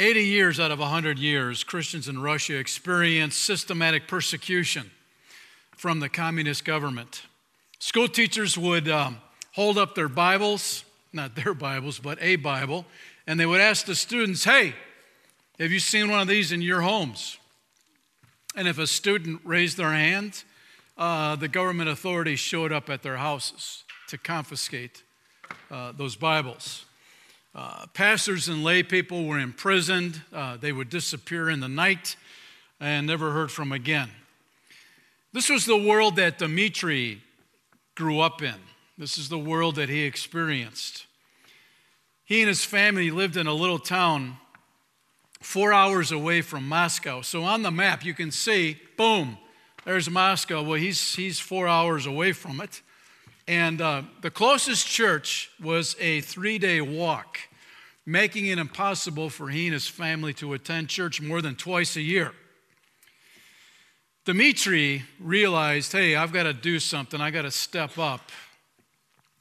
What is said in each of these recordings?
80 years out of 100 years, Christians in Russia experienced systematic persecution from the communist government. School teachers would um, hold up their Bibles, not their Bibles, but a Bible, and they would ask the students, Hey, have you seen one of these in your homes? And if a student raised their hand, uh, the government authorities showed up at their houses to confiscate uh, those Bibles. Uh, pastors and lay people were imprisoned. Uh, they would disappear in the night and never heard from again. This was the world that Dmitri grew up in. This is the world that he experienced. He and his family lived in a little town four hours away from Moscow. So on the map, you can see, boom, there's Moscow. Well, he's, he's four hours away from it. And uh, the closest church was a three day walk, making it impossible for he and his family to attend church more than twice a year. Dmitri realized hey, I've got to do something, I got to step up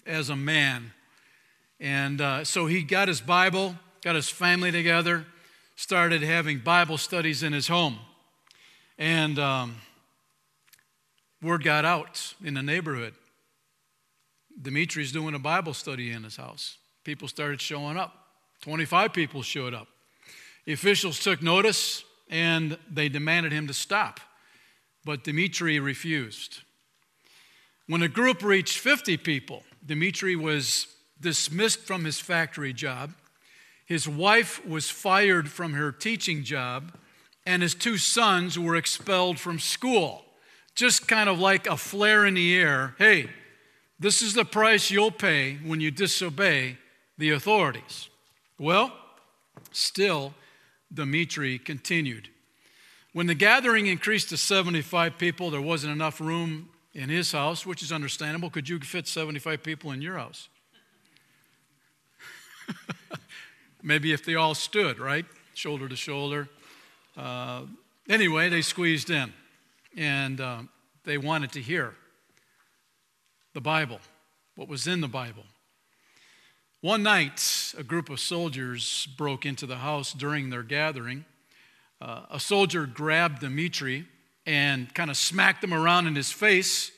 as a man. And uh, so he got his Bible, got his family together, started having Bible studies in his home. And um, word got out in the neighborhood. Dimitri's doing a Bible study in his house. People started showing up. 25 people showed up. The officials took notice and they demanded him to stop, but Dimitri refused. When the group reached 50 people, Dimitri was dismissed from his factory job his wife was fired from her teaching job, and his two sons were expelled from school. Just kind of like a flare in the air hey, this is the price you'll pay when you disobey the authorities. Well, still, Dmitri continued. When the gathering increased to 75 people, there wasn't enough room in his house, which is understandable. Could you fit 75 people in your house? Maybe if they all stood, right? Shoulder to shoulder. Uh, anyway, they squeezed in and uh, they wanted to hear the Bible, what was in the Bible. One night, a group of soldiers broke into the house during their gathering. Uh, a soldier grabbed Dmitri and kind of smacked him around in his face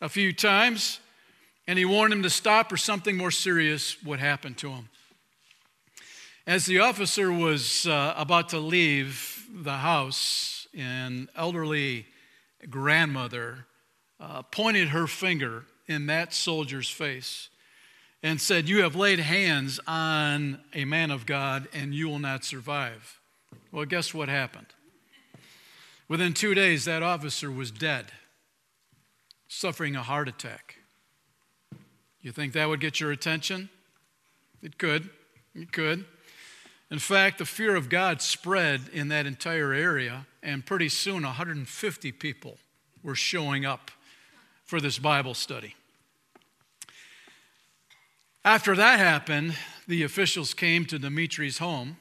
a few times, and he warned him to stop or something more serious would happen to him. As the officer was uh, about to leave the house, an elderly grandmother uh, pointed her finger in that soldier's face and said, You have laid hands on a man of God and you will not survive. Well, guess what happened? Within two days, that officer was dead, suffering a heart attack. You think that would get your attention? It could. It could. In fact, the fear of God spread in that entire area, and pretty soon 150 people were showing up for this Bible study. After that happened, the officials came to Dimitri's home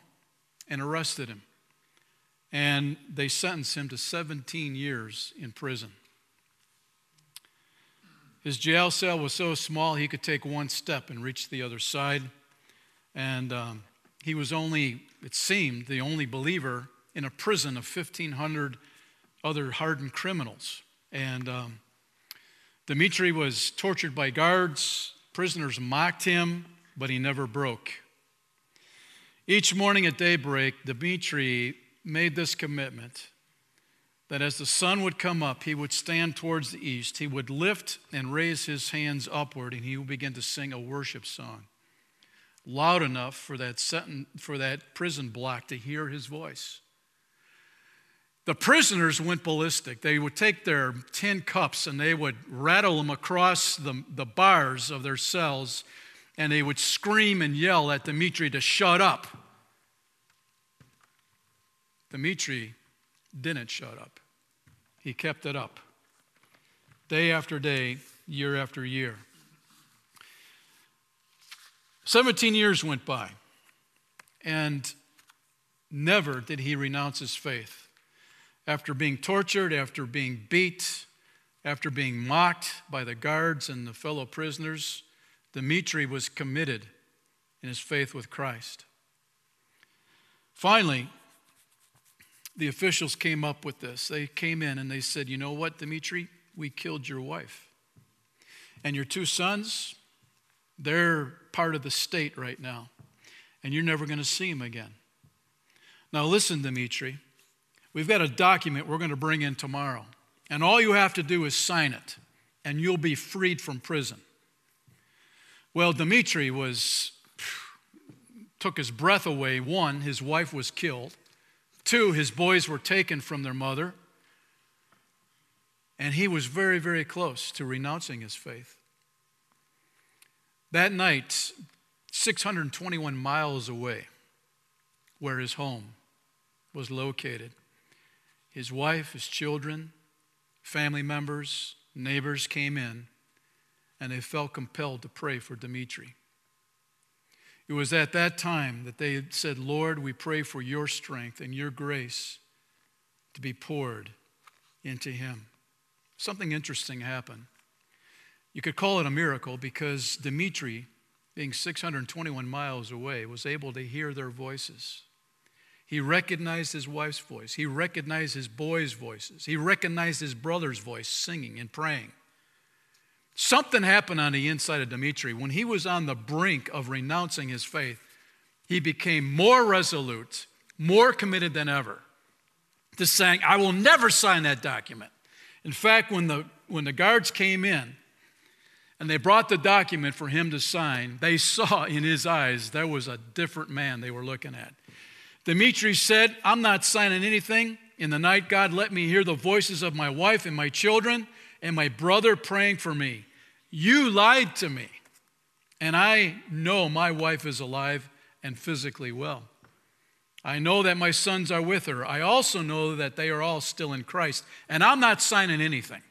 and arrested him. And they sentenced him to 17 years in prison. His jail cell was so small he could take one step and reach the other side. And um, he was only, it seemed, the only believer in a prison of 1,500 other hardened criminals. And um, Dmitri was tortured by guards, prisoners mocked him, but he never broke. Each morning at daybreak, Dmitri made this commitment that as the sun would come up, he would stand towards the east. He would lift and raise his hands upward, and he would begin to sing a worship song loud enough for that, sentence, for that prison block to hear his voice. The prisoners went ballistic. They would take their tin cups and they would rattle them across the, the bars of their cells and they would scream and yell at Dmitri to shut up. Dmitri didn't shut up, he kept it up day after day, year after year. 17 years went by, and never did he renounce his faith. After being tortured, after being beat, after being mocked by the guards and the fellow prisoners, Dmitri was committed in his faith with Christ. Finally, the officials came up with this. They came in and they said, You know what, Dimitri? We killed your wife. And your two sons, they're part of the state right now. And you're never going to see them again. Now, listen, Dimitri. We've got a document we're going to bring in tomorrow. And all you have to do is sign it, and you'll be freed from prison. Well, Dimitri was took his breath away. One, his wife was killed. Two, his boys were taken from their mother. And he was very, very close to renouncing his faith. That night, 621 miles away, where his home was located, his wife, his children, family members, neighbors came in, and they felt compelled to pray for Dimitri. It was at that time that they said, Lord, we pray for your strength and your grace to be poured into him. Something interesting happened. You could call it a miracle because Dimitri, being 621 miles away, was able to hear their voices. He recognized his wife's voice. He recognized his boys' voices. He recognized his brother's voice singing and praying. Something happened on the inside of Dimitri. When he was on the brink of renouncing his faith, he became more resolute, more committed than ever to saying, I will never sign that document. In fact, when the, when the guards came in and they brought the document for him to sign, they saw in his eyes there was a different man they were looking at. Dimitri said, I'm not signing anything. In the night, God let me hear the voices of my wife and my children and my brother praying for me. You lied to me, and I know my wife is alive and physically well. I know that my sons are with her. I also know that they are all still in Christ, and I'm not signing anything.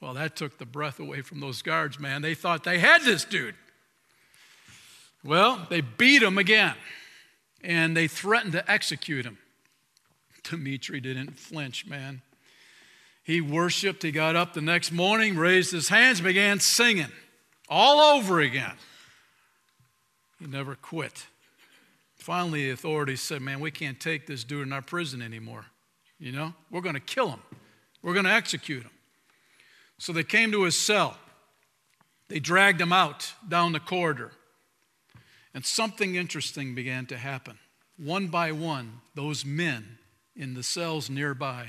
Well, that took the breath away from those guards, man. They thought they had this dude. Well, they beat him again, and they threatened to execute him. Dimitri didn't flinch, man. He worshiped. He got up the next morning, raised his hands, began singing all over again. He never quit. Finally, the authorities said, Man, we can't take this dude in our prison anymore. You know, we're going to kill him, we're going to execute him. So they came to his cell. They dragged him out down the corridor. And something interesting began to happen. One by one, those men in the cells nearby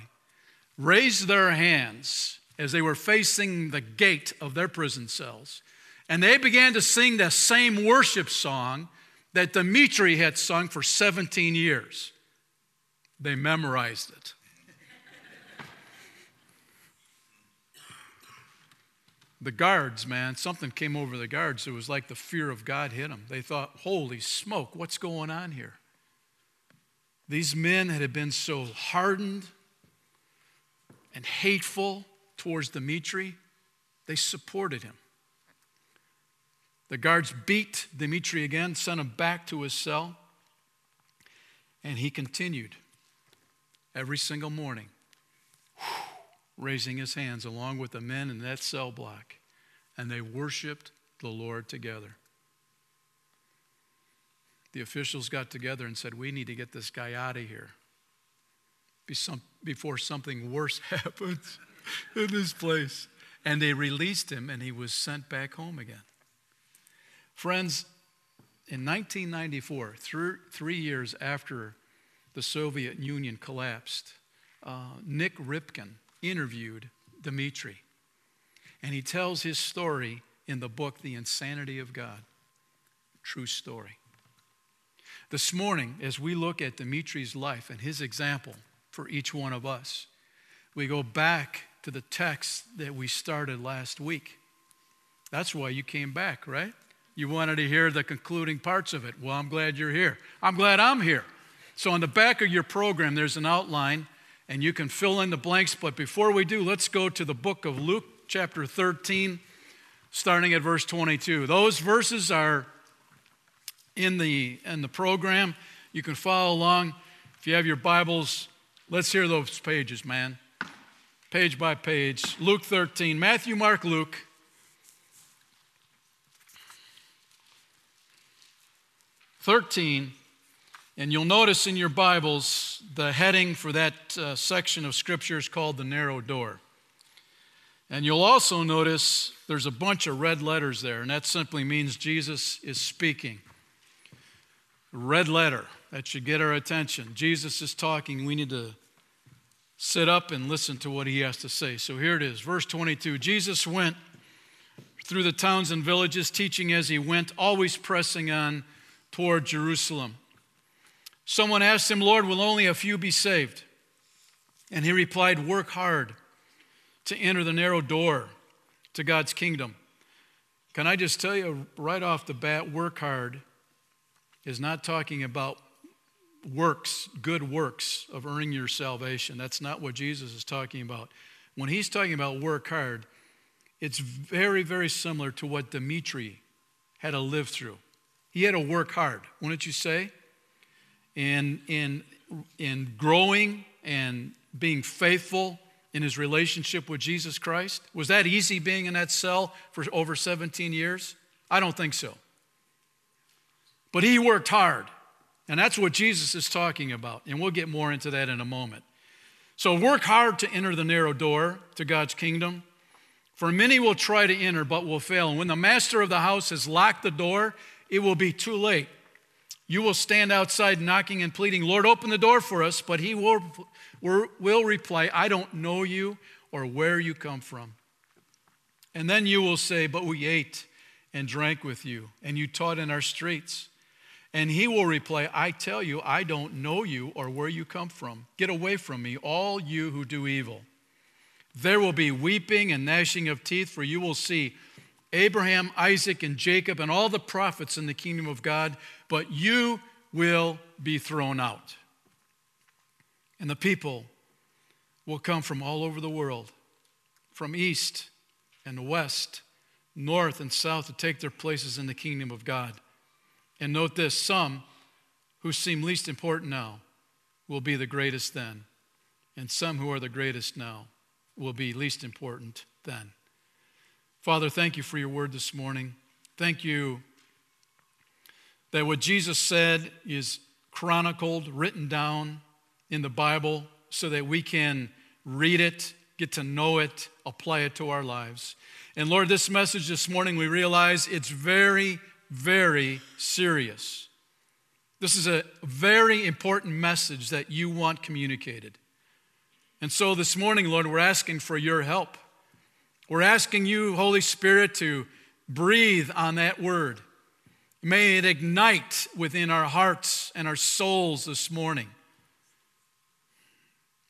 raised their hands as they were facing the gate of their prison cells. And they began to sing the same worship song that Dimitri had sung for 17 years. They memorized it. The guards, man, something came over the guards. It was like the fear of God hit them. They thought, holy smoke, what's going on here? These men had been so hardened and hateful towards Dimitri, they supported him. The guards beat Dimitri again, sent him back to his cell, and he continued every single morning, raising his hands along with the men in that cell block, and they worshiped the Lord together. The officials got together and said, We need to get this guy out of here before something worse happens in this place. And they released him, and he was sent back home again. Friends, in 1994, three years after the Soviet Union collapsed, uh, Nik Ripken interviewed Dmitri. And he tells his story in the book, The Insanity of God. True story. This morning, as we look at Dimitri's life and his example, for each one of us. We go back to the text that we started last week. That's why you came back, right? You wanted to hear the concluding parts of it. Well, I'm glad you're here. I'm glad I'm here. So, on the back of your program, there's an outline, and you can fill in the blanks. But before we do, let's go to the book of Luke, chapter 13, starting at verse 22. Those verses are in the, in the program. You can follow along. If you have your Bibles, Let's hear those pages, man. Page by page. Luke 13. Matthew, Mark, Luke. Thirteen, And you'll notice in your Bibles the heading for that uh, section of Scripture is called the narrow door. And you'll also notice there's a bunch of red letters there, and that simply means Jesus is speaking. Red letter, that should get our attention. Jesus is talking. We need to sit up and listen to what he has to say. So here it is, verse 22. Jesus went through the towns and villages, teaching as he went, always pressing on toward Jerusalem. Someone asked him, Lord, will only a few be saved? And he replied, Work hard to enter the narrow door to God's kingdom. Can I just tell you right off the bat, work hard is not talking about works, good works of earning your salvation. That's not what Jesus is talking about. When he's talking about work hard, it's very, very similar to what Dimitri had to live through. He had to work hard, wouldn't you say? In, in, in growing and being faithful in his relationship with Jesus Christ? Was that easy being in that cell for over 17 years? I don't think so. But he worked hard. And that's what Jesus is talking about. And we'll get more into that in a moment. So work hard to enter the narrow door to God's kingdom. For many will try to enter, but will fail. And when the master of the house has locked the door, it will be too late. You will stand outside knocking and pleading, Lord, open the door for us. But he will, will reply, I don't know you or where you come from. And then you will say, But we ate and drank with you, and you taught in our streets. And he will reply, I tell you, I don't know you or where you come from. Get away from me, all you who do evil. There will be weeping and gnashing of teeth, for you will see Abraham, Isaac, and Jacob, and all the prophets in the kingdom of God, but you will be thrown out. And the people will come from all over the world, from east and west, north and south, to take their places in the kingdom of God. And note this some who seem least important now will be the greatest then, and some who are the greatest now will be least important then. Father, thank you for your word this morning. Thank you that what Jesus said is chronicled, written down in the Bible so that we can read it, get to know it, apply it to our lives. And Lord, this message this morning, we realize it's very, very serious. This is a very important message that you want communicated. And so this morning, Lord, we're asking for your help. We're asking you, Holy Spirit, to breathe on that word. May it ignite within our hearts and our souls this morning.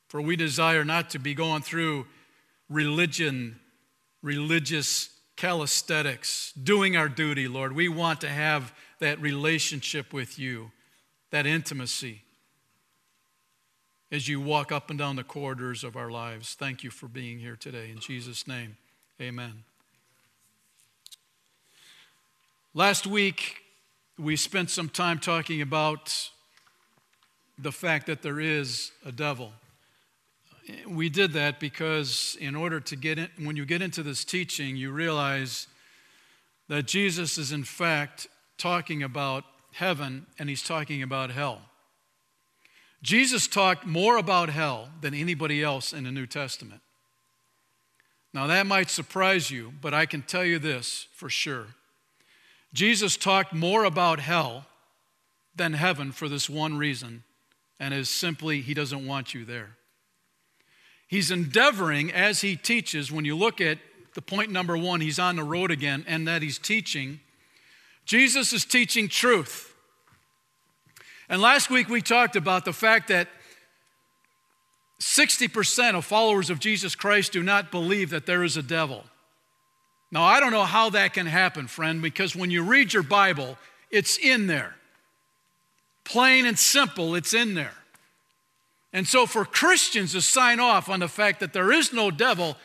For we desire not to be going through religion, religious calisthenics, doing our duty, Lord. We want to have that relationship with you, that intimacy as you walk up and down the corridors of our lives. Thank you for being here today. In Jesus' name, amen. Last week, we spent some time talking about the fact that there is a devil we did that because in order to get in, when you get into this teaching, you realize that Jesus is in fact talking about heaven and he's talking about hell. Jesus talked more about hell than anybody else in the New Testament. Now, that might surprise you, but I can tell you this for sure. Jesus talked more about hell than heaven for this one reason, and is simply he doesn't want you there. He's endeavoring as he teaches, when you look at the point number one, he's on the road again, and that he's teaching. Jesus is teaching truth. And last week we talked about the fact that 60% of followers of Jesus Christ do not believe that there is a devil. Now, I don't know how that can happen, friend, because when you read your Bible, it's in there. Plain and simple, it's in there. And so, for Christians to sign off on the fact that there is no devil,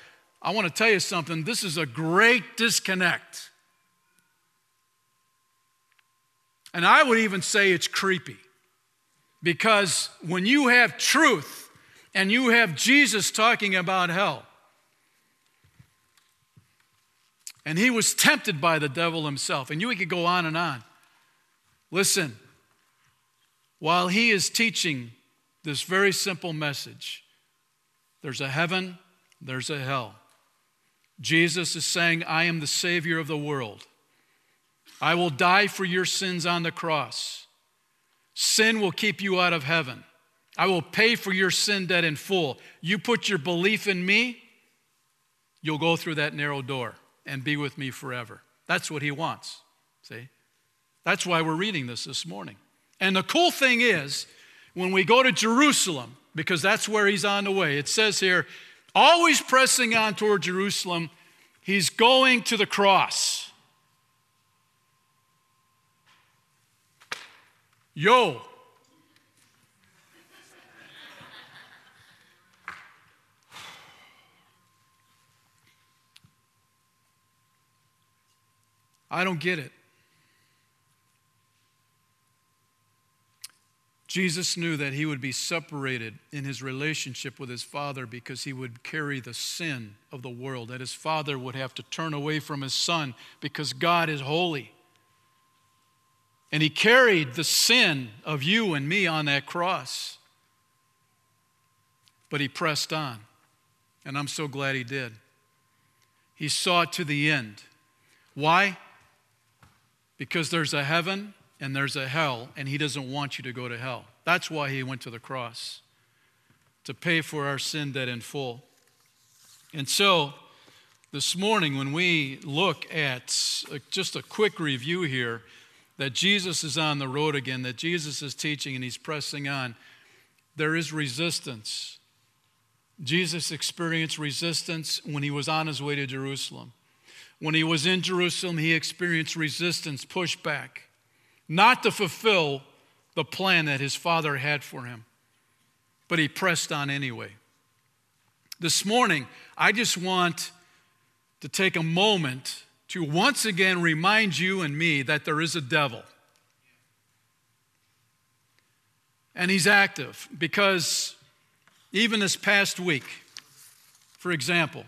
I want to tell you something. This is a great disconnect. And I would even say it's creepy. Because when you have truth and you have Jesus talking about hell, and he was tempted by the devil himself, and you could go on and on. Listen, while he is teaching this very simple message there's a heaven, there's a hell. Jesus is saying, I am the Savior of the world. I will die for your sins on the cross. Sin will keep you out of heaven. I will pay for your sin debt in full. You put your belief in me, you'll go through that narrow door and be with me forever. That's what he wants. See? That's why we're reading this this morning. And the cool thing is, when we go to Jerusalem, because that's where he's on the way, it says here, always pressing on toward Jerusalem, he's going to the cross. Yo. I don't get it. Jesus knew that he would be separated in his relationship with his Father because he would carry the sin of the world, that his Father would have to turn away from his Son because God is holy. And he carried the sin of you and me on that cross. But he pressed on. And I'm so glad he did. He saw it to the end. Why? Because there's a heaven and there's a hell, and he doesn't want you to go to hell. That's why he went to the cross, to pay for our sin debt in full. And so, this morning, when we look at just a quick review here, that Jesus is on the road again, that Jesus is teaching and he's pressing on, there is resistance. Jesus experienced resistance when he was on his way to Jerusalem. When he was in Jerusalem, he experienced resistance, pushback, not to fulfill the plan that his father had for him. But he pressed on anyway. This morning, I just want to take a moment to once again remind you and me that there is a devil. And he's active because even this past week, for example,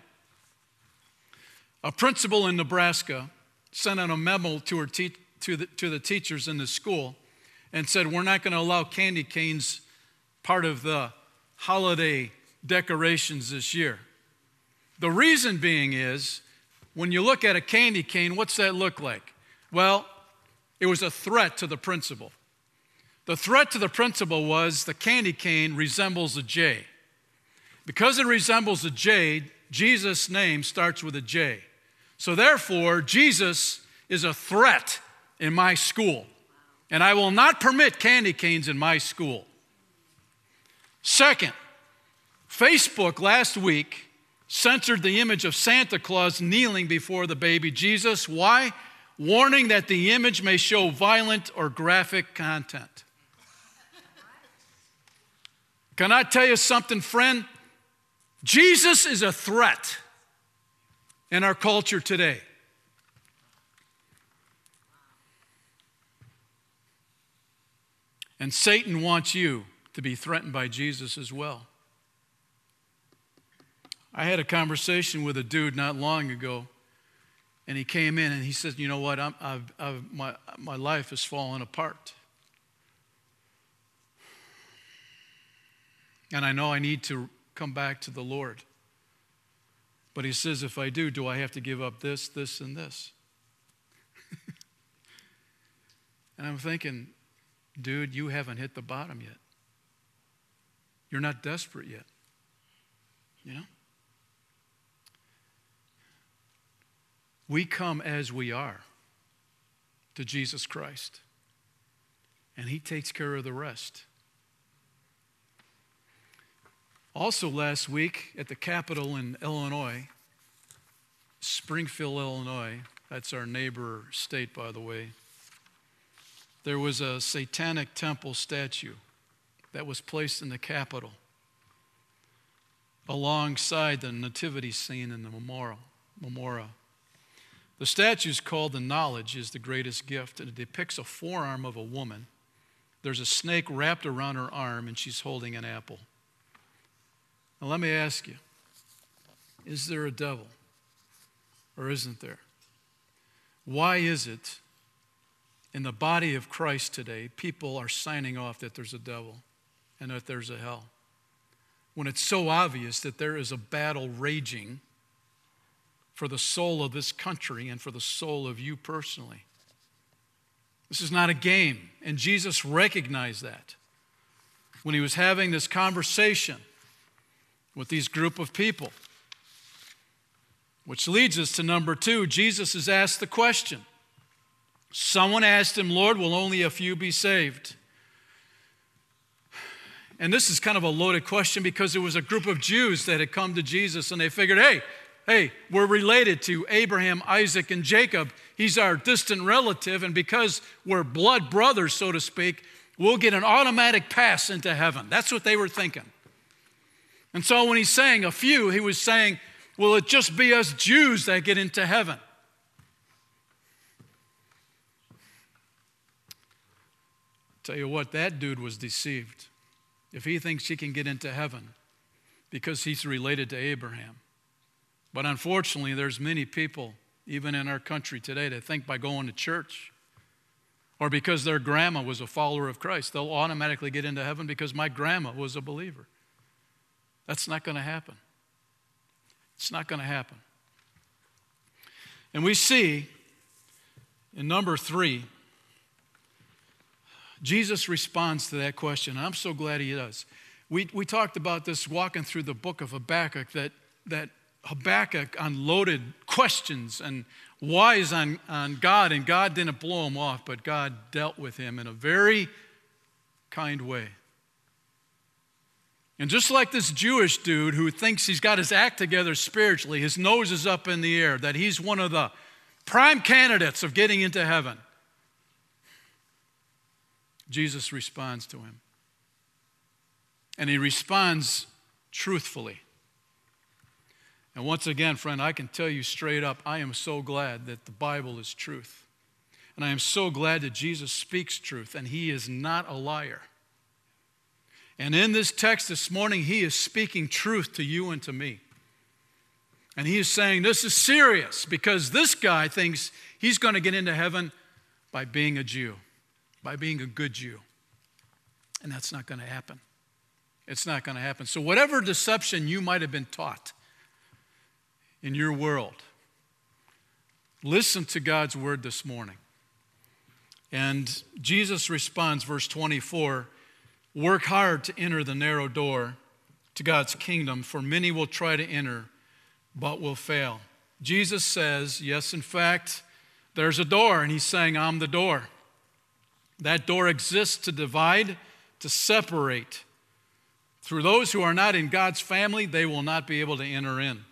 a principal in Nebraska sent out a memo to, her te- to, the, to the teachers in the school and said, We're not going to allow candy canes part of the holiday decorations this year. The reason being is when you look at a candy cane, what's that look like? Well, it was a threat to the principal. The threat to the principal was the candy cane resembles a J. Because it resembles a J, Jesus' name starts with a J. So therefore, Jesus is a threat in my school. And I will not permit candy canes in my school. Second, Facebook last week censored the image of Santa Claus kneeling before the baby Jesus. Why? Warning that the image may show violent or graphic content. Can I tell you something, friend? Jesus is a threat in our culture today. And Satan wants you to be threatened by Jesus as well. I had a conversation with a dude not long ago, and he came in and he said, You know what? I'm, I've, I've, my, my life has fallen apart. And I know I need to come back to the Lord. But he says, If I do, do I have to give up this, this, and this? and I'm thinking, dude, you haven't hit the bottom yet. You're not desperate yet. You know? We come as we are to Jesus Christ, and He takes care of the rest. Also, last week at the Capitol in Illinois, Springfield, Illinois, that's our neighbor state, by the way, there was a satanic temple statue that was placed in the Capitol alongside the nativity scene in the memorial. memorial. The statue is called The Knowledge is the Greatest Gift, and it depicts a forearm of a woman. There's a snake wrapped around her arm, and she's holding an apple. Now, let me ask you is there a devil or isn't there? Why is it in the body of Christ today, people are signing off that there's a devil and that there's a hell. When it's so obvious that there is a battle raging for the soul of this country and for the soul of you personally. This is not a game, and Jesus recognized that when he was having this conversation with these group of people. Which leads us to number two. Jesus is asked the question. Someone asked him, Lord, will only a few be saved? And this is kind of a loaded question because it was a group of Jews that had come to Jesus and they figured, hey, hey, we're related to Abraham, Isaac, and Jacob. He's our distant relative, and because we're blood brothers, so to speak, we'll get an automatic pass into heaven. That's what they were thinking. And so when he's saying a few, he was saying, Will it just be us Jews that get into heaven? Tell you what, that dude was deceived. If he thinks he can get into heaven because he's related to Abraham. But unfortunately, there's many people, even in our country today, that think by going to church or because their grandma was a follower of Christ, they'll automatically get into heaven because my grandma was a believer. That's not going to happen. It's not going to happen. And we see in number three, Jesus responds to that question. I'm so glad he does. We, we talked about this walking through the book of Habakkuk that, that Habakkuk unloaded questions and whys on, on God, and God didn't blow him off, but God dealt with him in a very kind way. And just like this Jewish dude who thinks he's got his act together spiritually, his nose is up in the air, that he's one of the prime candidates of getting into heaven, Jesus responds to him. And he responds truthfully. And once again, friend, I can tell you straight up, I am so glad that the Bible is truth. And I am so glad that Jesus speaks truth, and he is not a liar. And in this text this morning, he is speaking truth to you and to me. And he is saying, This is serious because this guy thinks he's going to get into heaven by being a Jew, by being a good Jew. And that's not going to happen. It's not going to happen. So, whatever deception you might have been taught in your world, listen to God's word this morning. And Jesus responds, verse 24 Work hard to enter the narrow door to God's kingdom, for many will try to enter, but will fail. Jesus says, Yes, in fact, there's a door, and he's saying, I'm the door. That door exists to divide, to separate. Through those who are not in God's family, they will not be able to enter in.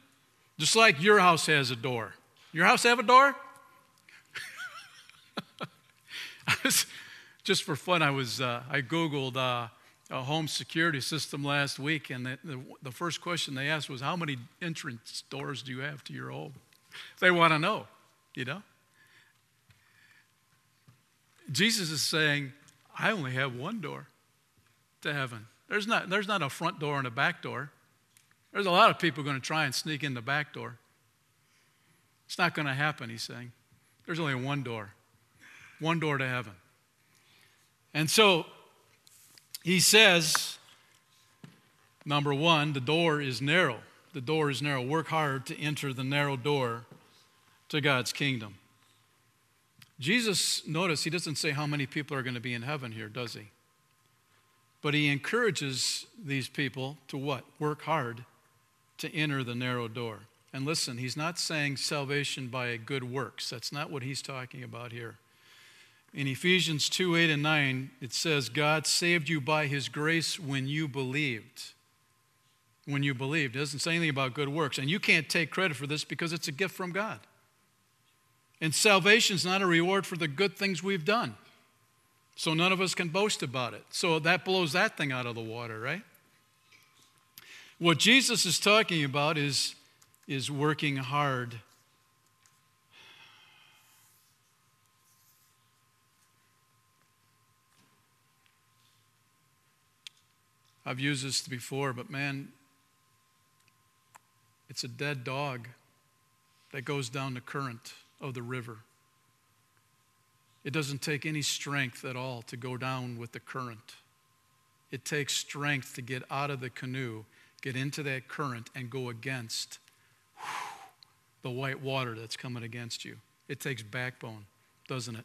Just like your house has a door. Your house have a door? just for fun, I was uh, I googled uh, a home security system last week, and the, the, the, first question they asked was, "How many entrance doors do you have to your home?" They want to know, you know. Jesus is saying, "I only have one door to heaven. There's not there's not a front door and a back door. There's a lot of people going to try and sneak in the back door. It's not going to happen." He's saying, "There's only one door, one door to heaven." And so he says, number one, the door is narrow. The door is narrow. Work hard to enter the narrow door to God's kingdom. Jesus, notice, he doesn't say how many people are going to be in heaven here, does he? But he encourages these people to what? Work hard to enter the narrow door. And listen, he's not saying salvation by good works. That's not what he's talking about here. In Ephesians 2 8 and 9, it says, God saved you by his grace when you believed. When you believed. It doesn't say anything about good works. And you can't take credit for this because it's a gift from God. And salvation is not a reward for the good things we've done. So none of us can boast about it. So that blows that thing out of the water, right? What Jesus is talking about is, is working hard I've used this before, but man, it's a dead dog that goes down the current of the river. It doesn't take any strength at all to go down with the current. It takes strength to get out of the canoe, get into that current, and go against whew, the white water that's coming against you. It takes backbone, doesn't it?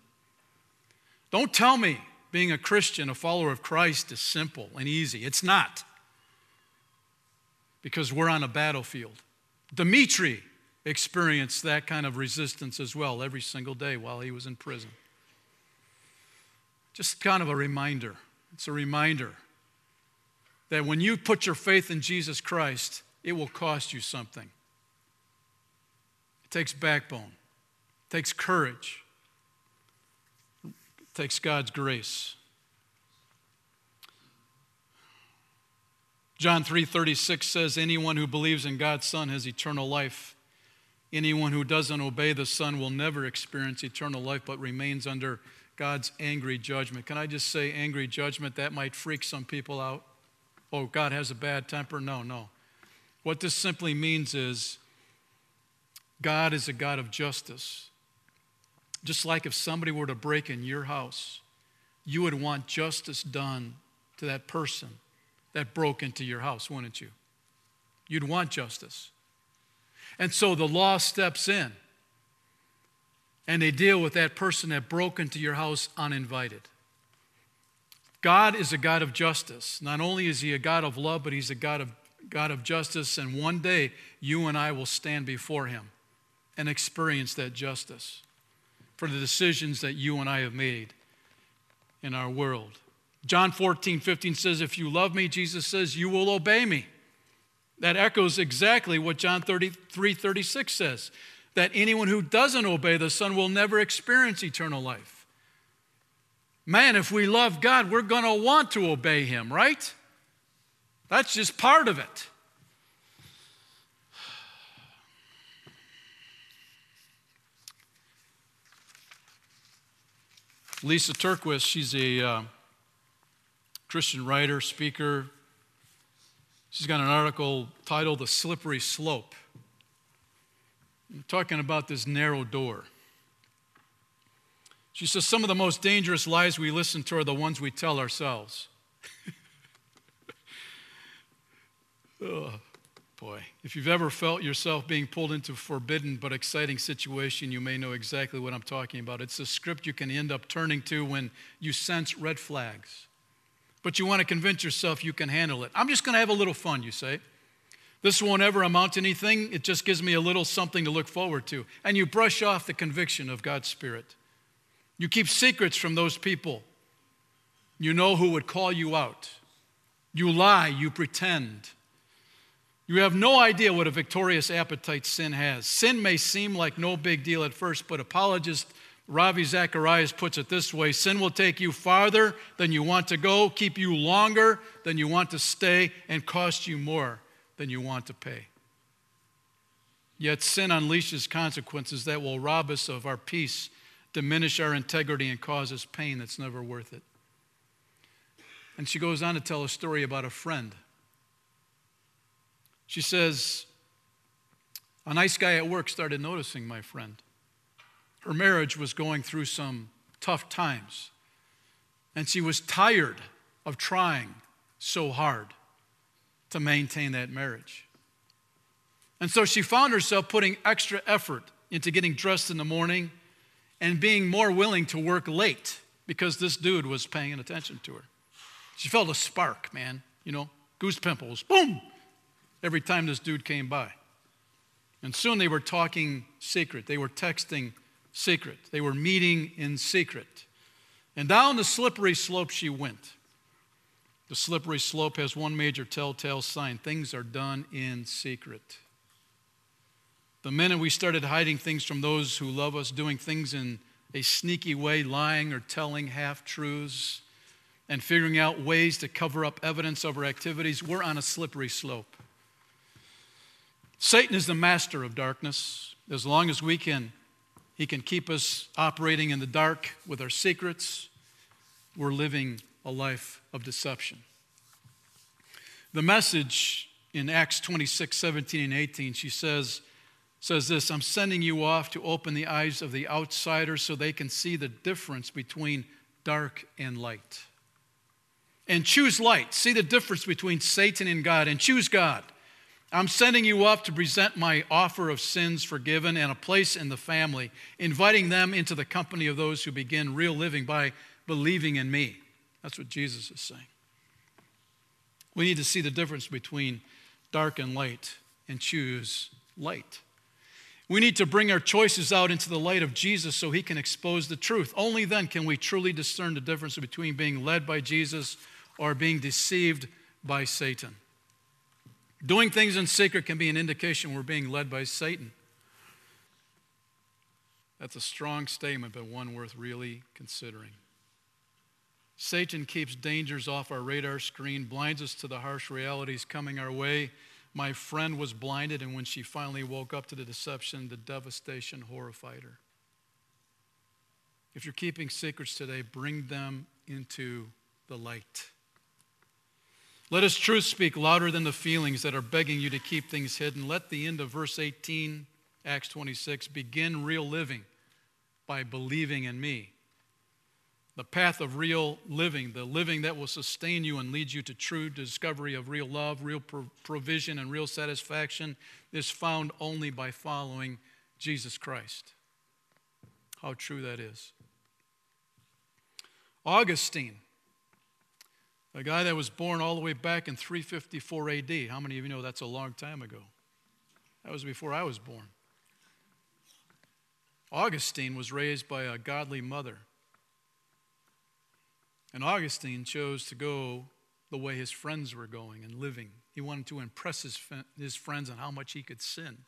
Don't tell me being a Christian, a follower of Christ, is simple and easy. It's not. Because we're on a battlefield. Dimitri experienced that kind of resistance as well every single day while he was in prison. Just kind of a reminder. It's a reminder that when you put your faith in Jesus Christ, it will cost you something. It takes backbone, it takes courage, takes God's grace. John 3:36 says anyone who believes in God's son has eternal life. Anyone who doesn't obey the son will never experience eternal life but remains under God's angry judgment. Can I just say angry judgment that might freak some people out? Oh, God has a bad temper? No, no. What this simply means is God is a God of justice. Just like if somebody were to break in your house, you would want justice done to that person that broke into your house, wouldn't you? You'd want justice. And so the law steps in and they deal with that person that broke into your house uninvited. God is a God of justice. Not only is He a God of love, but He's a God of, God of justice. And one day, you and I will stand before Him and experience that justice for the decisions that you and I have made in our world. John 14, 15 says, If you love me, Jesus says, you will obey me. That echoes exactly what John 33, 36 says that anyone who doesn't obey the Son will never experience eternal life. Man, if we love God, we're going to want to obey Him, right? That's just part of it. Lysa TerKeurst, she's a uh, Christian writer, speaker. She's got an article titled The Slippery Slope. Talking about this narrow door. She says some of the most dangerous lies we listen to are the ones we tell ourselves. boy. If you've ever felt yourself being pulled into a forbidden but exciting situation, you may know exactly what I'm talking about. It's a script you can end up turning to when you sense red flags. But you want to convince yourself you can handle it. I'm just going to have a little fun, you say. This won't ever amount to anything. It just gives me a little something to look forward to. And you brush off the conviction of God's Spirit. You keep secrets from those people. You know who would call you out. You lie, you pretend. You have no idea what a victorious appetite sin has. Sin may seem like no big deal at first, but apologist Ravi Zacharias puts it this way sin will take you farther than you want to go, keep you longer than you want to stay, and cost you more than you want to pay. Yet sin unleashes consequences that will rob us of our peace diminish our integrity and cause us pain that's never worth it. And she goes on to tell a story about a friend. She says, A nice guy at work started noticing my friend. Her marriage was going through some tough times, and she was tired of trying so hard to maintain that marriage. And so she found herself putting extra effort into getting dressed in the morning and being more willing to work late because this dude was paying attention to her. She felt a spark, man, you know, goose pimples, boom, every time this dude came by. And soon they were talking secret. They were texting secret. They were meeting in secret. And down the slippery slope she went. The slippery slope has one major telltale sign things are done in secret. The minute we started hiding things from those who love us, doing things in a sneaky way, lying or telling half truths, and figuring out ways to cover up evidence of our activities, we're on a slippery slope. Satan is the master of darkness. As long as we can, he can keep us operating in the dark with our secrets. We're living a life of deception. The message in Acts 26, 17, and 18, she says, says this I'm sending you off to open the eyes of the outsiders so they can see the difference between dark and light. And choose light. See the difference between Satan and God, and choose God. I'm sending you off to present my offer of sins forgiven and a place in the family, inviting them into the company of those who begin real living by believing in me. That's what Jesus is saying. We need to see the difference between dark and light and choose light. We need to bring our choices out into the light of Jesus so he can expose the truth. Only then can we truly discern the difference between being led by Jesus or being deceived by Satan. Doing things in secret can be an indication we're being led by Satan. That's a strong statement, but one worth really considering. Satan keeps dangers off our radar screen, blinds us to the harsh realities coming our way. My friend was blinded, and when she finally woke up to the deception, the devastation horrified her. If you're keeping secrets today, bring them into the light. Let his truth speak louder than the feelings that are begging you to keep things hidden. Let the end of verse 18, Acts 26, begin real living by believing in me. The path of real living, the living that will sustain you and lead you to true discovery of real love, real provision, and real satisfaction, is found only by following Jesus Christ. How true that is. Augustine a guy that was born all the way back in 354 AD. How many of you know that's a long time ago? That was before I was born. Augustine was raised by a godly mother. And Augustine chose to go the way his friends were going and living. He wanted to impress his, his friends on how much he could sin.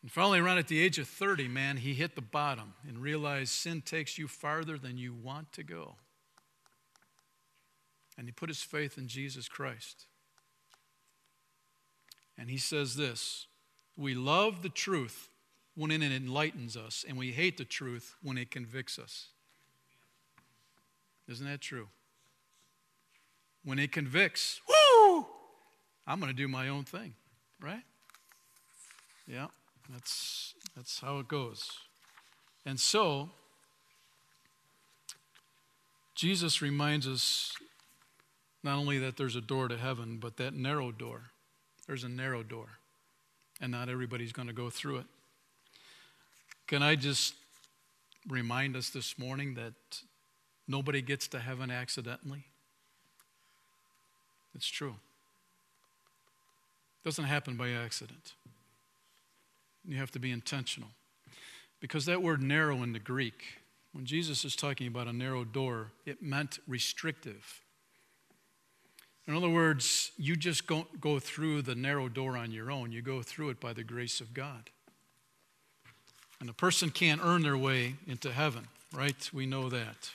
And finally, around at the age of 30, man, he hit the bottom and realized sin takes you farther than you want to go and he put his faith in Jesus Christ. And he says this We love the truth when it enlightens us, and we hate the truth when it convicts us. Isn't that true? When it convicts, whoo, I'm going to do my own thing, right? Yeah, that's, that's how it goes. And so, Jesus reminds us not only that there's a door to heaven, but that narrow door. There's a narrow door, and not everybody's going to go through it. Can I just remind us this morning that nobody gets to heaven accidentally? It's true. It doesn't happen by accident. You have to be intentional. Because that word narrow in the Greek, when Jesus is talking about a narrow door, it meant restrictive. In other words, you just don't go through the narrow door on your own, you go through it by the grace of God. And a person can't earn their way into heaven, right? We know that.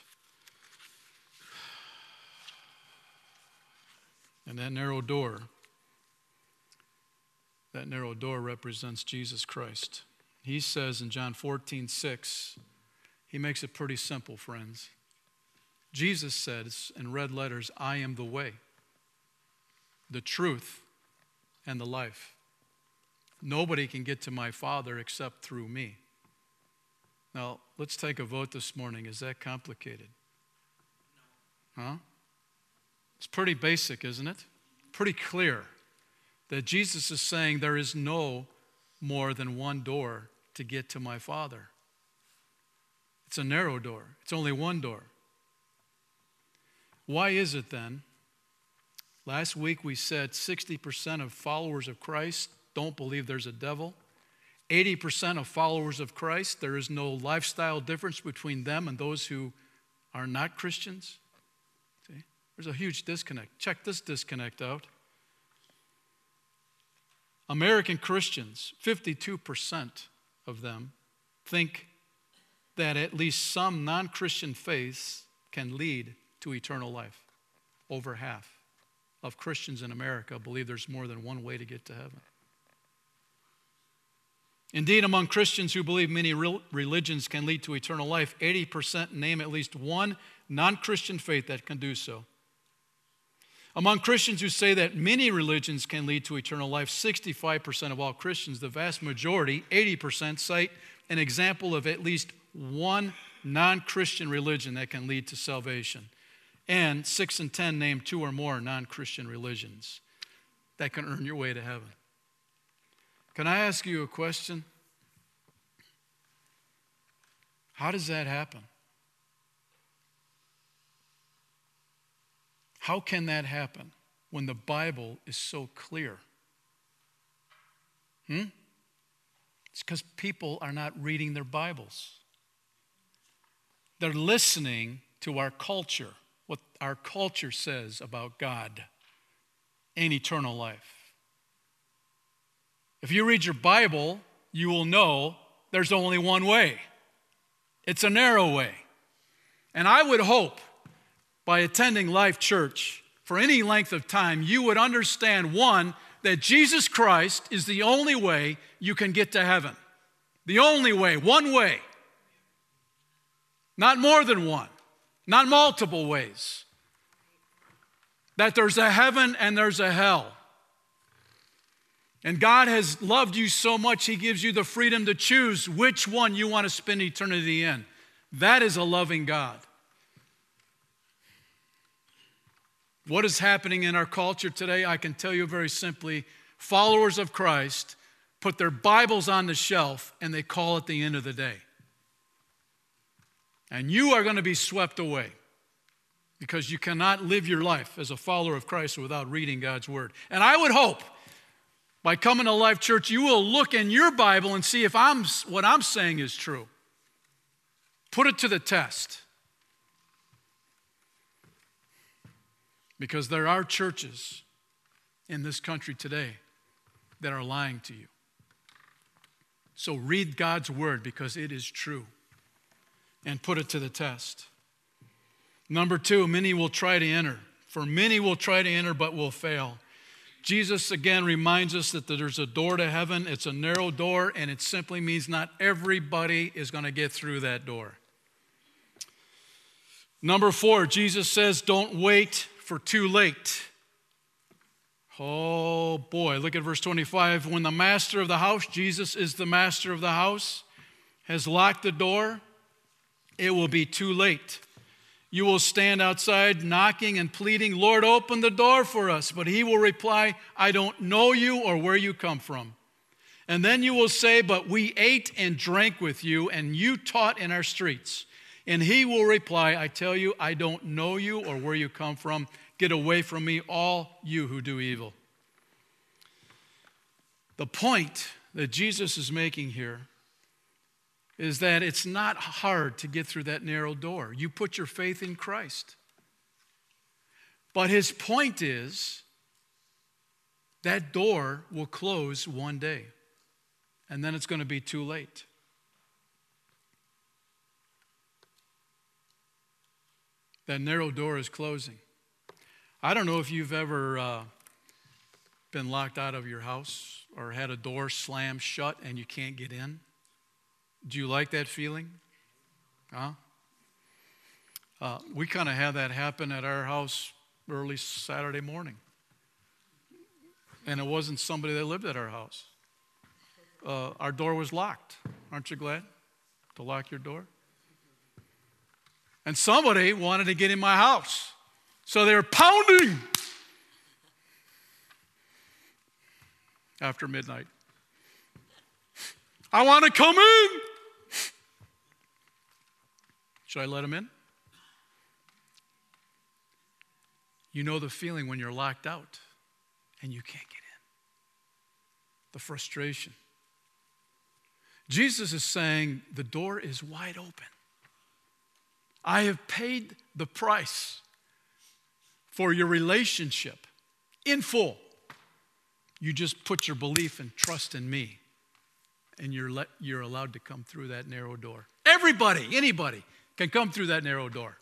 And that narrow door, that narrow door represents Jesus Christ. He says in John 14, 6, he makes it pretty simple, friends. Jesus says in red letters, I am the way the truth, and the life. Nobody can get to my Father except through me. Now, let's take a vote this morning. Is that complicated? Huh? It's pretty basic, isn't it? Pretty clear that Jesus is saying there is no more than one door to get to my Father. It's a narrow door, it's only one door. Why is it then Last week we said 60% of followers of Christ don't believe there's a devil. 80% of followers of Christ, there is no lifestyle difference between them and those who are not Christians. See? There's a huge disconnect. Check this disconnect out. American Christians, 52% of them think that at least some non Christian faiths can lead to eternal life. Over half of Christians in America believe there's more than one way to get to heaven. Indeed, among Christians who believe many religions can lead to eternal life, 80% name at least one non Christian faith that can do so. Among Christians who say that many religions can lead to eternal life, 65% of all Christians, the vast majority, 80%, cite an example of at least one non Christian religion that can lead to salvation. And 6 and 10 name two or more non Christian religions that can earn your way to heaven. Can I ask you a question? How does that happen? How can that happen when the Bible is so clear? Hmm? It's because people are not reading their Bibles. They're listening to our culture, what our culture says about God and eternal life. If you read your Bible, you will know there's only one way. It's a narrow way. And I would hope by attending Life Church for any length of time, you would understand one, that Jesus Christ is the only way you can get to heaven. The only way, one way. Not more than one, not multiple ways. That there's a heaven and there's a hell. And God has loved you so much, He gives you the freedom to choose which one you want to spend eternity in. That is a loving God. What is happening in our culture today? I can tell you very simply followers of Christ put their Bibles on the shelf and they call it the end of the day. And you are going to be swept away because you cannot live your life as a follower of Christ without reading God's Word. And I would hope by coming to Life Church, you will look in your Bible and see if I'm, what I'm saying is true. Put it to the test. Because there are churches in this country today that are lying to you. So read God's word because it is true and put it to the test. Number two, many will try to enter. For many will try to enter but will fail. Jesus again reminds us that there's a door to heaven. It's a narrow door, and it simply means not everybody is going to get through that door. Number four, Jesus says, Don't wait for too late. Oh boy, look at verse 25. When the master of the house, Jesus is the master of the house, has locked the door, it will be too late. You will stand outside knocking and pleading, Lord, open the door for us. But he will reply, I don't know you or where you come from. And then you will say, But we ate and drank with you, and you taught in our streets. And he will reply, I tell you, I don't know you or where you come from. Get away from me, all you who do evil. The point that Jesus is making here is that it's not hard to get through that narrow door. You put your faith in Christ. But his point is that door will close one day, and then it's going to be too late. That narrow door is closing. I don't know if you've ever uh, been locked out of your house or had a door slammed shut and you can't get in. Do you like that feeling? Huh? Uh, we kind of had that happen at our house early Saturday morning. And it wasn't somebody that lived at our house. Uh, our door was locked. Aren't you glad to lock your door? And somebody wanted to get in my house. So they were pounding after midnight. I want to come in. Should I let them in? You know the feeling when you're locked out and you can't get in. The frustration. Jesus is saying the door is wide open. I have paid the price for your relationship in full. You just put your belief and trust in me, and you're, let, you're allowed to come through that narrow door. Everybody, anybody can come through that narrow door.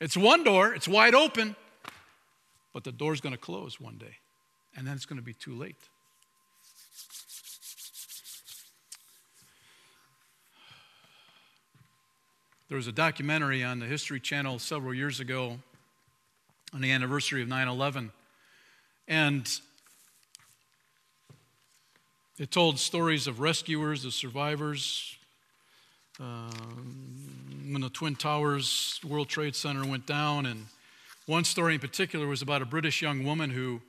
It's one door, it's wide open, but the door's going to close one day, and then it's going to be too late. There was a documentary on the History Channel several years ago on the anniversary of 9 11. And it told stories of rescuers, of survivors. Uh, when the Twin Towers World Trade Center went down, and one story in particular was about a British young woman who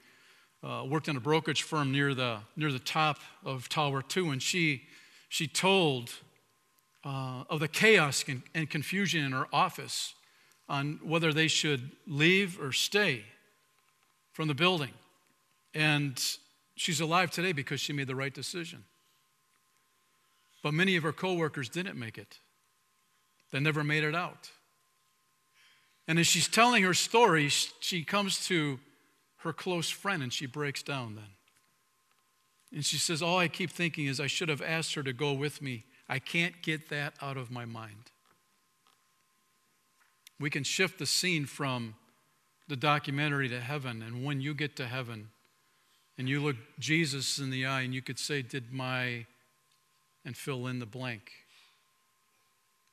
uh, worked in a brokerage firm near the near the top of Tower Two, and she she told uh, of the chaos and, and confusion in her office on whether they should leave or stay from the building. And she's alive today because she made the right decision. But many of her coworkers didn't make it. They never made it out. And as she's telling her story, she comes to her close friend and she breaks down then. And she says, All I keep thinking is I should have asked her to go with me. I can't get that out of my mind. We can shift the scene from the documentary to heaven, and when you get to heaven and you look Jesus in the eye and you could say, Did my, and fill in the blank.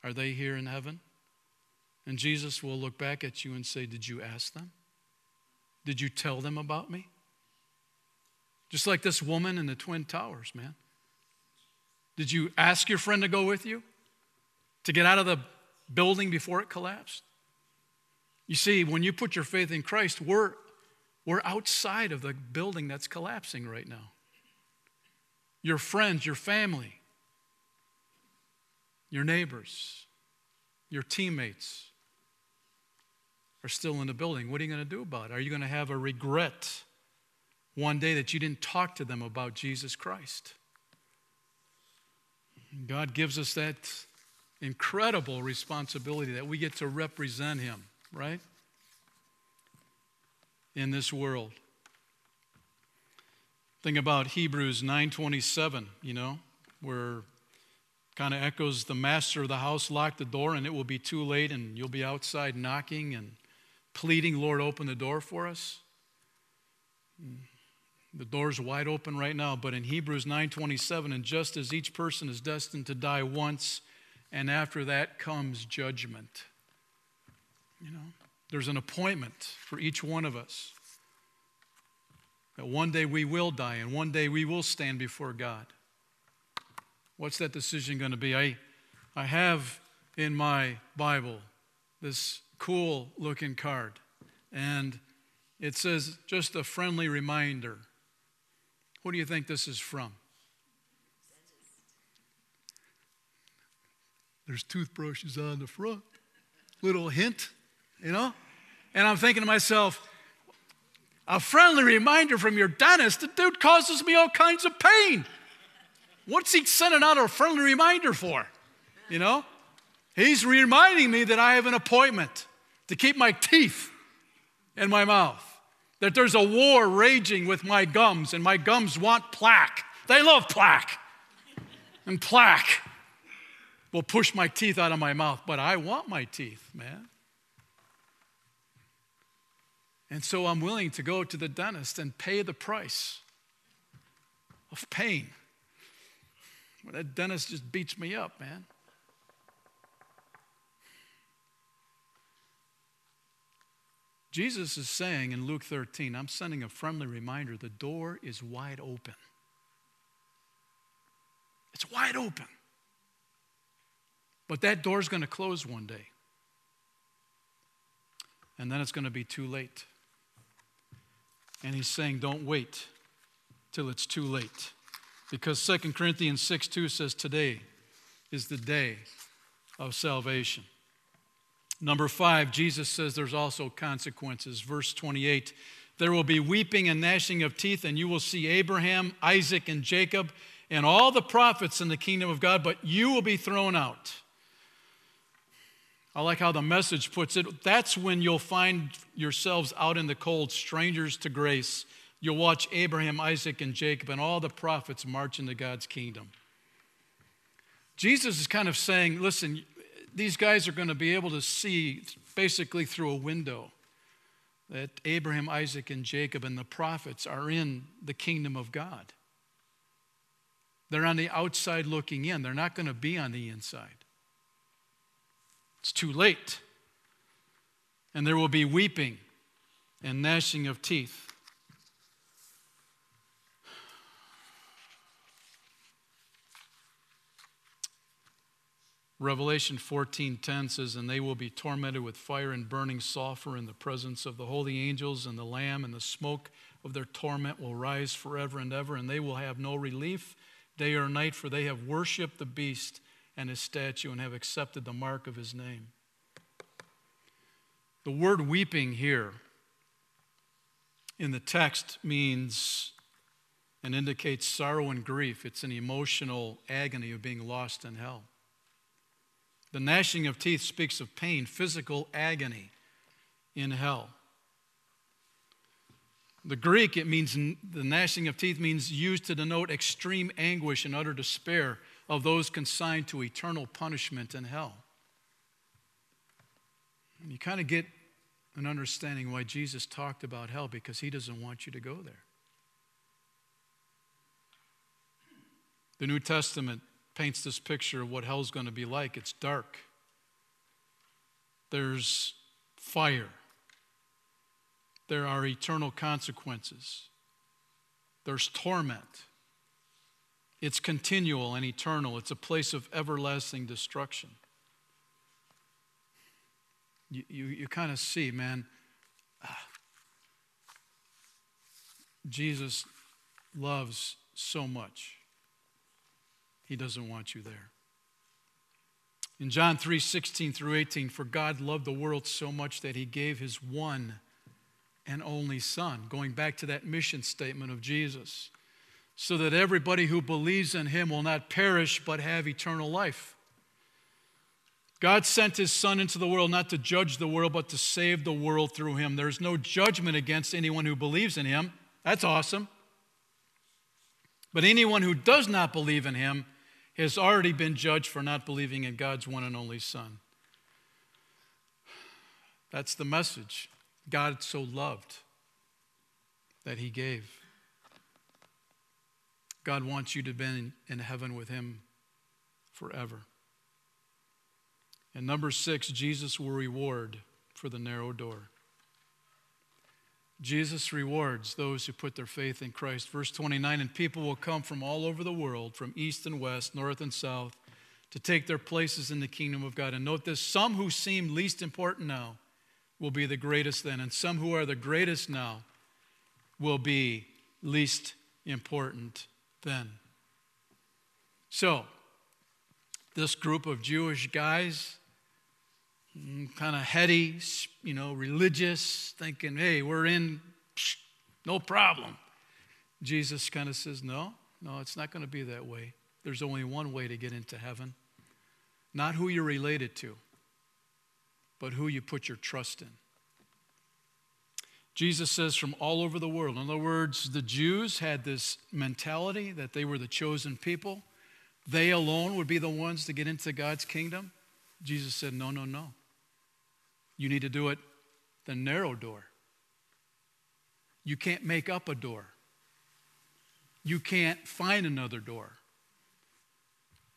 Are they here in heaven? And Jesus will look back at you and say, Did you ask them? Did you tell them about me? Just like this woman in the Twin Towers, man. Did you ask your friend to go with you? To get out of the building before it collapsed? You see, when you put your faith in Christ, we're, we're outside of the building that's collapsing right now. Your friends, your family, your neighbors, your teammates are still in the building. What are you going to do about it? Are you going to have a regret one day that you didn't talk to them about Jesus Christ? God gives us that incredible responsibility that we get to represent Him right? In this world. Think about Hebrews 9:27, you know, where kind of echoes the master of the house lock the door and it will be too late and you'll be outside knocking and pleading, Lord, open the door for us. Mm. The door's wide open right now, but in Hebrews 9:27 and just as each person is destined to die once and after that comes judgment. You know, there's an appointment for each one of us. That one day we will die and one day we will stand before God. What's that decision going to be? I, I have in my Bible this cool looking card, and it says just a friendly reminder. What do you think this is from? There's toothbrushes on the front. Little hint you know? And I'm thinking to myself, a friendly reminder from your dentist, the dude causes me all kinds of pain. What's he sending out a friendly reminder for? You know? He's reminding me that I have an appointment to keep my teeth in my mouth, that there's a war raging with my gums, and my gums want plaque. They love plaque. And plaque will push my teeth out of my mouth, but I want my teeth, man. And so I'm willing to go to the dentist and pay the price of pain. Well, that dentist just beats me up, man. Jesus is saying in Luke 13, I'm sending a friendly reminder the door is wide open. It's wide open. But that door is going to close one day. And then it's going to be too late. And he's saying, don't wait till it's too late. Because 2 Corinthians 6 2 says, Today is the day of salvation. Number five, Jesus says there's also consequences. Verse 28 There will be weeping and gnashing of teeth, and you will see Abraham, Isaac, and Jacob, and all the prophets in the kingdom of God, but you will be thrown out. I like how the message puts it. That's when you'll find yourselves out in the cold, strangers to grace. You'll watch Abraham, Isaac, and Jacob and all the prophets march into God's kingdom. Jesus is kind of saying, listen, these guys are going to be able to see basically through a window that Abraham, Isaac, and Jacob and the prophets are in the kingdom of God. They're on the outside looking in, they're not going to be on the inside. It's too late. And there will be weeping and gnashing of teeth. Revelation 14:10 says, "And they will be tormented with fire and burning sulfur in the presence of the holy angels and the Lamb, and the smoke of their torment will rise forever and ever, and they will have no relief day or night, for they have worshipped the beast and his statue and have accepted the mark of his name." The word weeping here in the text means and indicates sorrow and grief. It's an emotional agony of being lost in hell. The gnashing of teeth speaks of pain, physical agony in hell. The Greek, it means the gnashing of teeth means used to denote extreme anguish and utter despair of those consigned to eternal punishment in hell. You kind of get an understanding why Jesus talked about hell because he doesn't want you to go there. The New Testament paints this picture of what hell's going to be like. It's dark, there's fire, there are eternal consequences, there's torment. It's continual and eternal. It's a place of everlasting destruction. You, you, you kind of see, man, Jesus loves so much. He doesn't want you there. In John 3 16 through 18, for God loved the world so much that he gave his one and only Son, going back to that mission statement of Jesus, so that everybody who believes in him will not perish but have eternal life. God sent his Son into the world not to judge the world, but to save the world through him. There's no judgment against anyone who believes in him. That's awesome. But anyone who does not believe in him has already been judged for not believing in God's one and only Son. That's the message. God so loved that he gave. God wants you to be in heaven with him forever. And number six, Jesus will reward for the narrow door. Jesus rewards those who put their faith in Christ. Verse 29 And people will come from all over the world, from east and west, north and south, to take their places in the kingdom of God. And note this some who seem least important now will be the greatest then, and some who are the greatest now will be least important then. So, this group of Jewish guys Mm, kind of heady, you know, religious, thinking, hey, we're in, psh, no problem. Jesus kind of says, no, no, it's not going to be that way. There's only one way to get into heaven. Not who you're related to, but who you put your trust in. Jesus says from all over the world. In other words, the Jews had this mentality that they were the chosen people. They alone would be the ones to get into God's kingdom. Jesus said, no, no, no. You need to do it the narrow door. You can't make up a door. You can't find another door.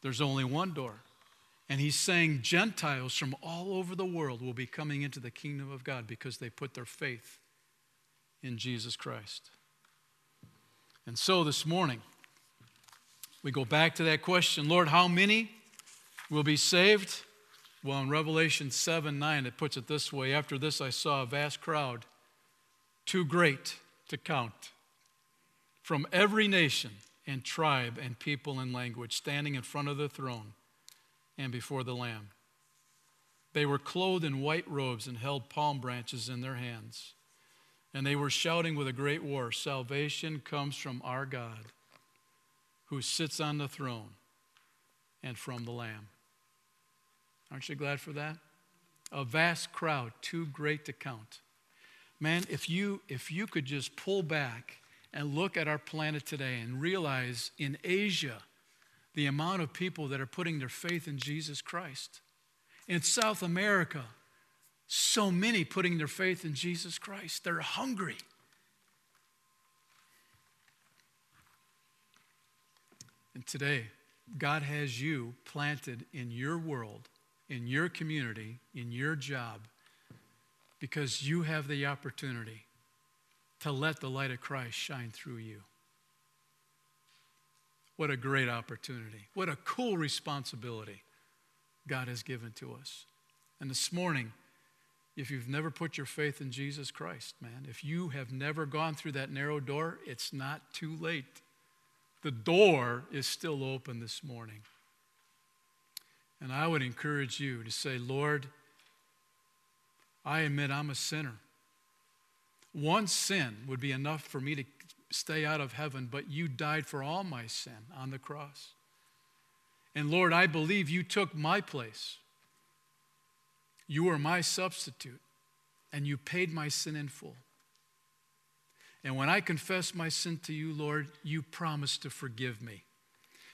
There's only one door. And he's saying Gentiles from all over the world will be coming into the kingdom of God because they put their faith in Jesus Christ. And so this morning, we go back to that question Lord, how many will be saved? Well, in Revelation 7 9, it puts it this way After this, I saw a vast crowd, too great to count, from every nation and tribe and people and language, standing in front of the throne and before the Lamb. They were clothed in white robes and held palm branches in their hands. And they were shouting with a great war Salvation comes from our God, who sits on the throne, and from the Lamb. Aren't you glad for that? A vast crowd, too great to count. Man, if you, if you could just pull back and look at our planet today and realize in Asia the amount of people that are putting their faith in Jesus Christ. In South America, so many putting their faith in Jesus Christ. They're hungry. And today, God has you planted in your world in your community, in your job, because you have the opportunity to let the light of Christ shine through you. What a great opportunity. What a cool responsibility God has given to us. And this morning, if you've never put your faith in Jesus Christ, man, if you have never gone through that narrow door, it's not too late. The door is still open this morning. And I would encourage you to say, Lord, I admit I'm a sinner. One sin would be enough for me to stay out of heaven, but you died for all my sin on the cross. And Lord, I believe you took my place. You were my substitute, and you paid my sin in full. And when I confess my sin to you, Lord, you promise to forgive me.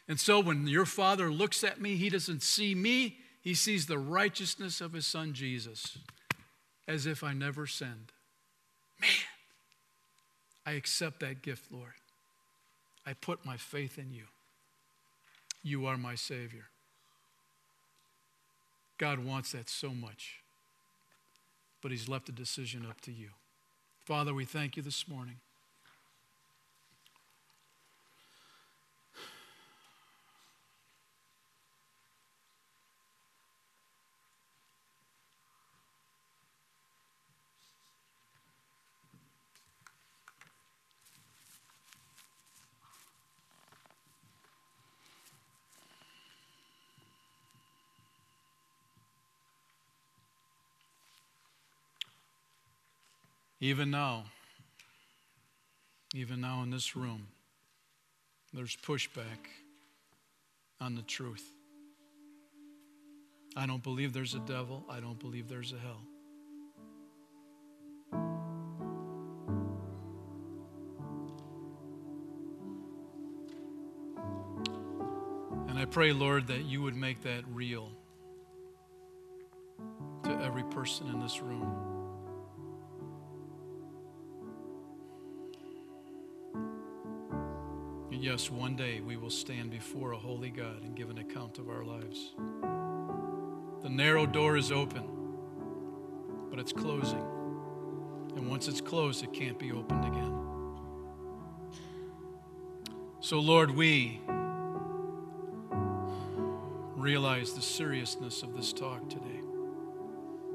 And so when your Father looks at me, he doesn't see me, he sees the righteousness of his Son Jesus, as if I never sinned. Man, I accept that gift, Lord. I put my faith in you. You are my Savior. God wants that so much, but He's left the decision up to you. Father, we thank you this morning. Even now, even now in this room, there's pushback on the truth. I don't believe there's a devil. I don't believe there's a hell. And I pray, Lord, that you would make that real to every person in this room. Yes, one day we will stand before a holy God and give an account of our lives. The narrow door is open, but it's closing. And once it's closed, it can't be opened again. So, Lord, we realize the seriousness of this talk today.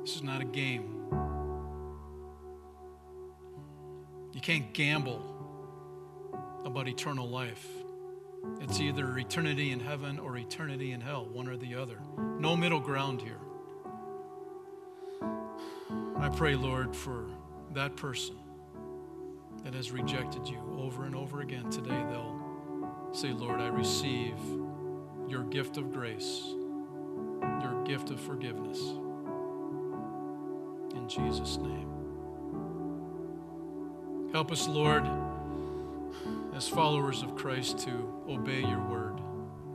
This is not a game. You can't gamble eternal life. It's either eternity in heaven or eternity in hell, one or the other. No middle ground here. I pray, Lord, for that person that has rejected you over and over again today, they'll say, Lord, I receive your gift of grace, your gift of forgiveness. In Jesus' name. Help us, Lord as followers of Christ to obey your word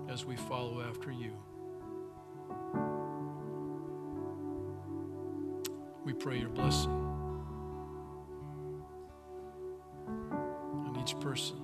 as we follow after you. We pray your blessing on each person,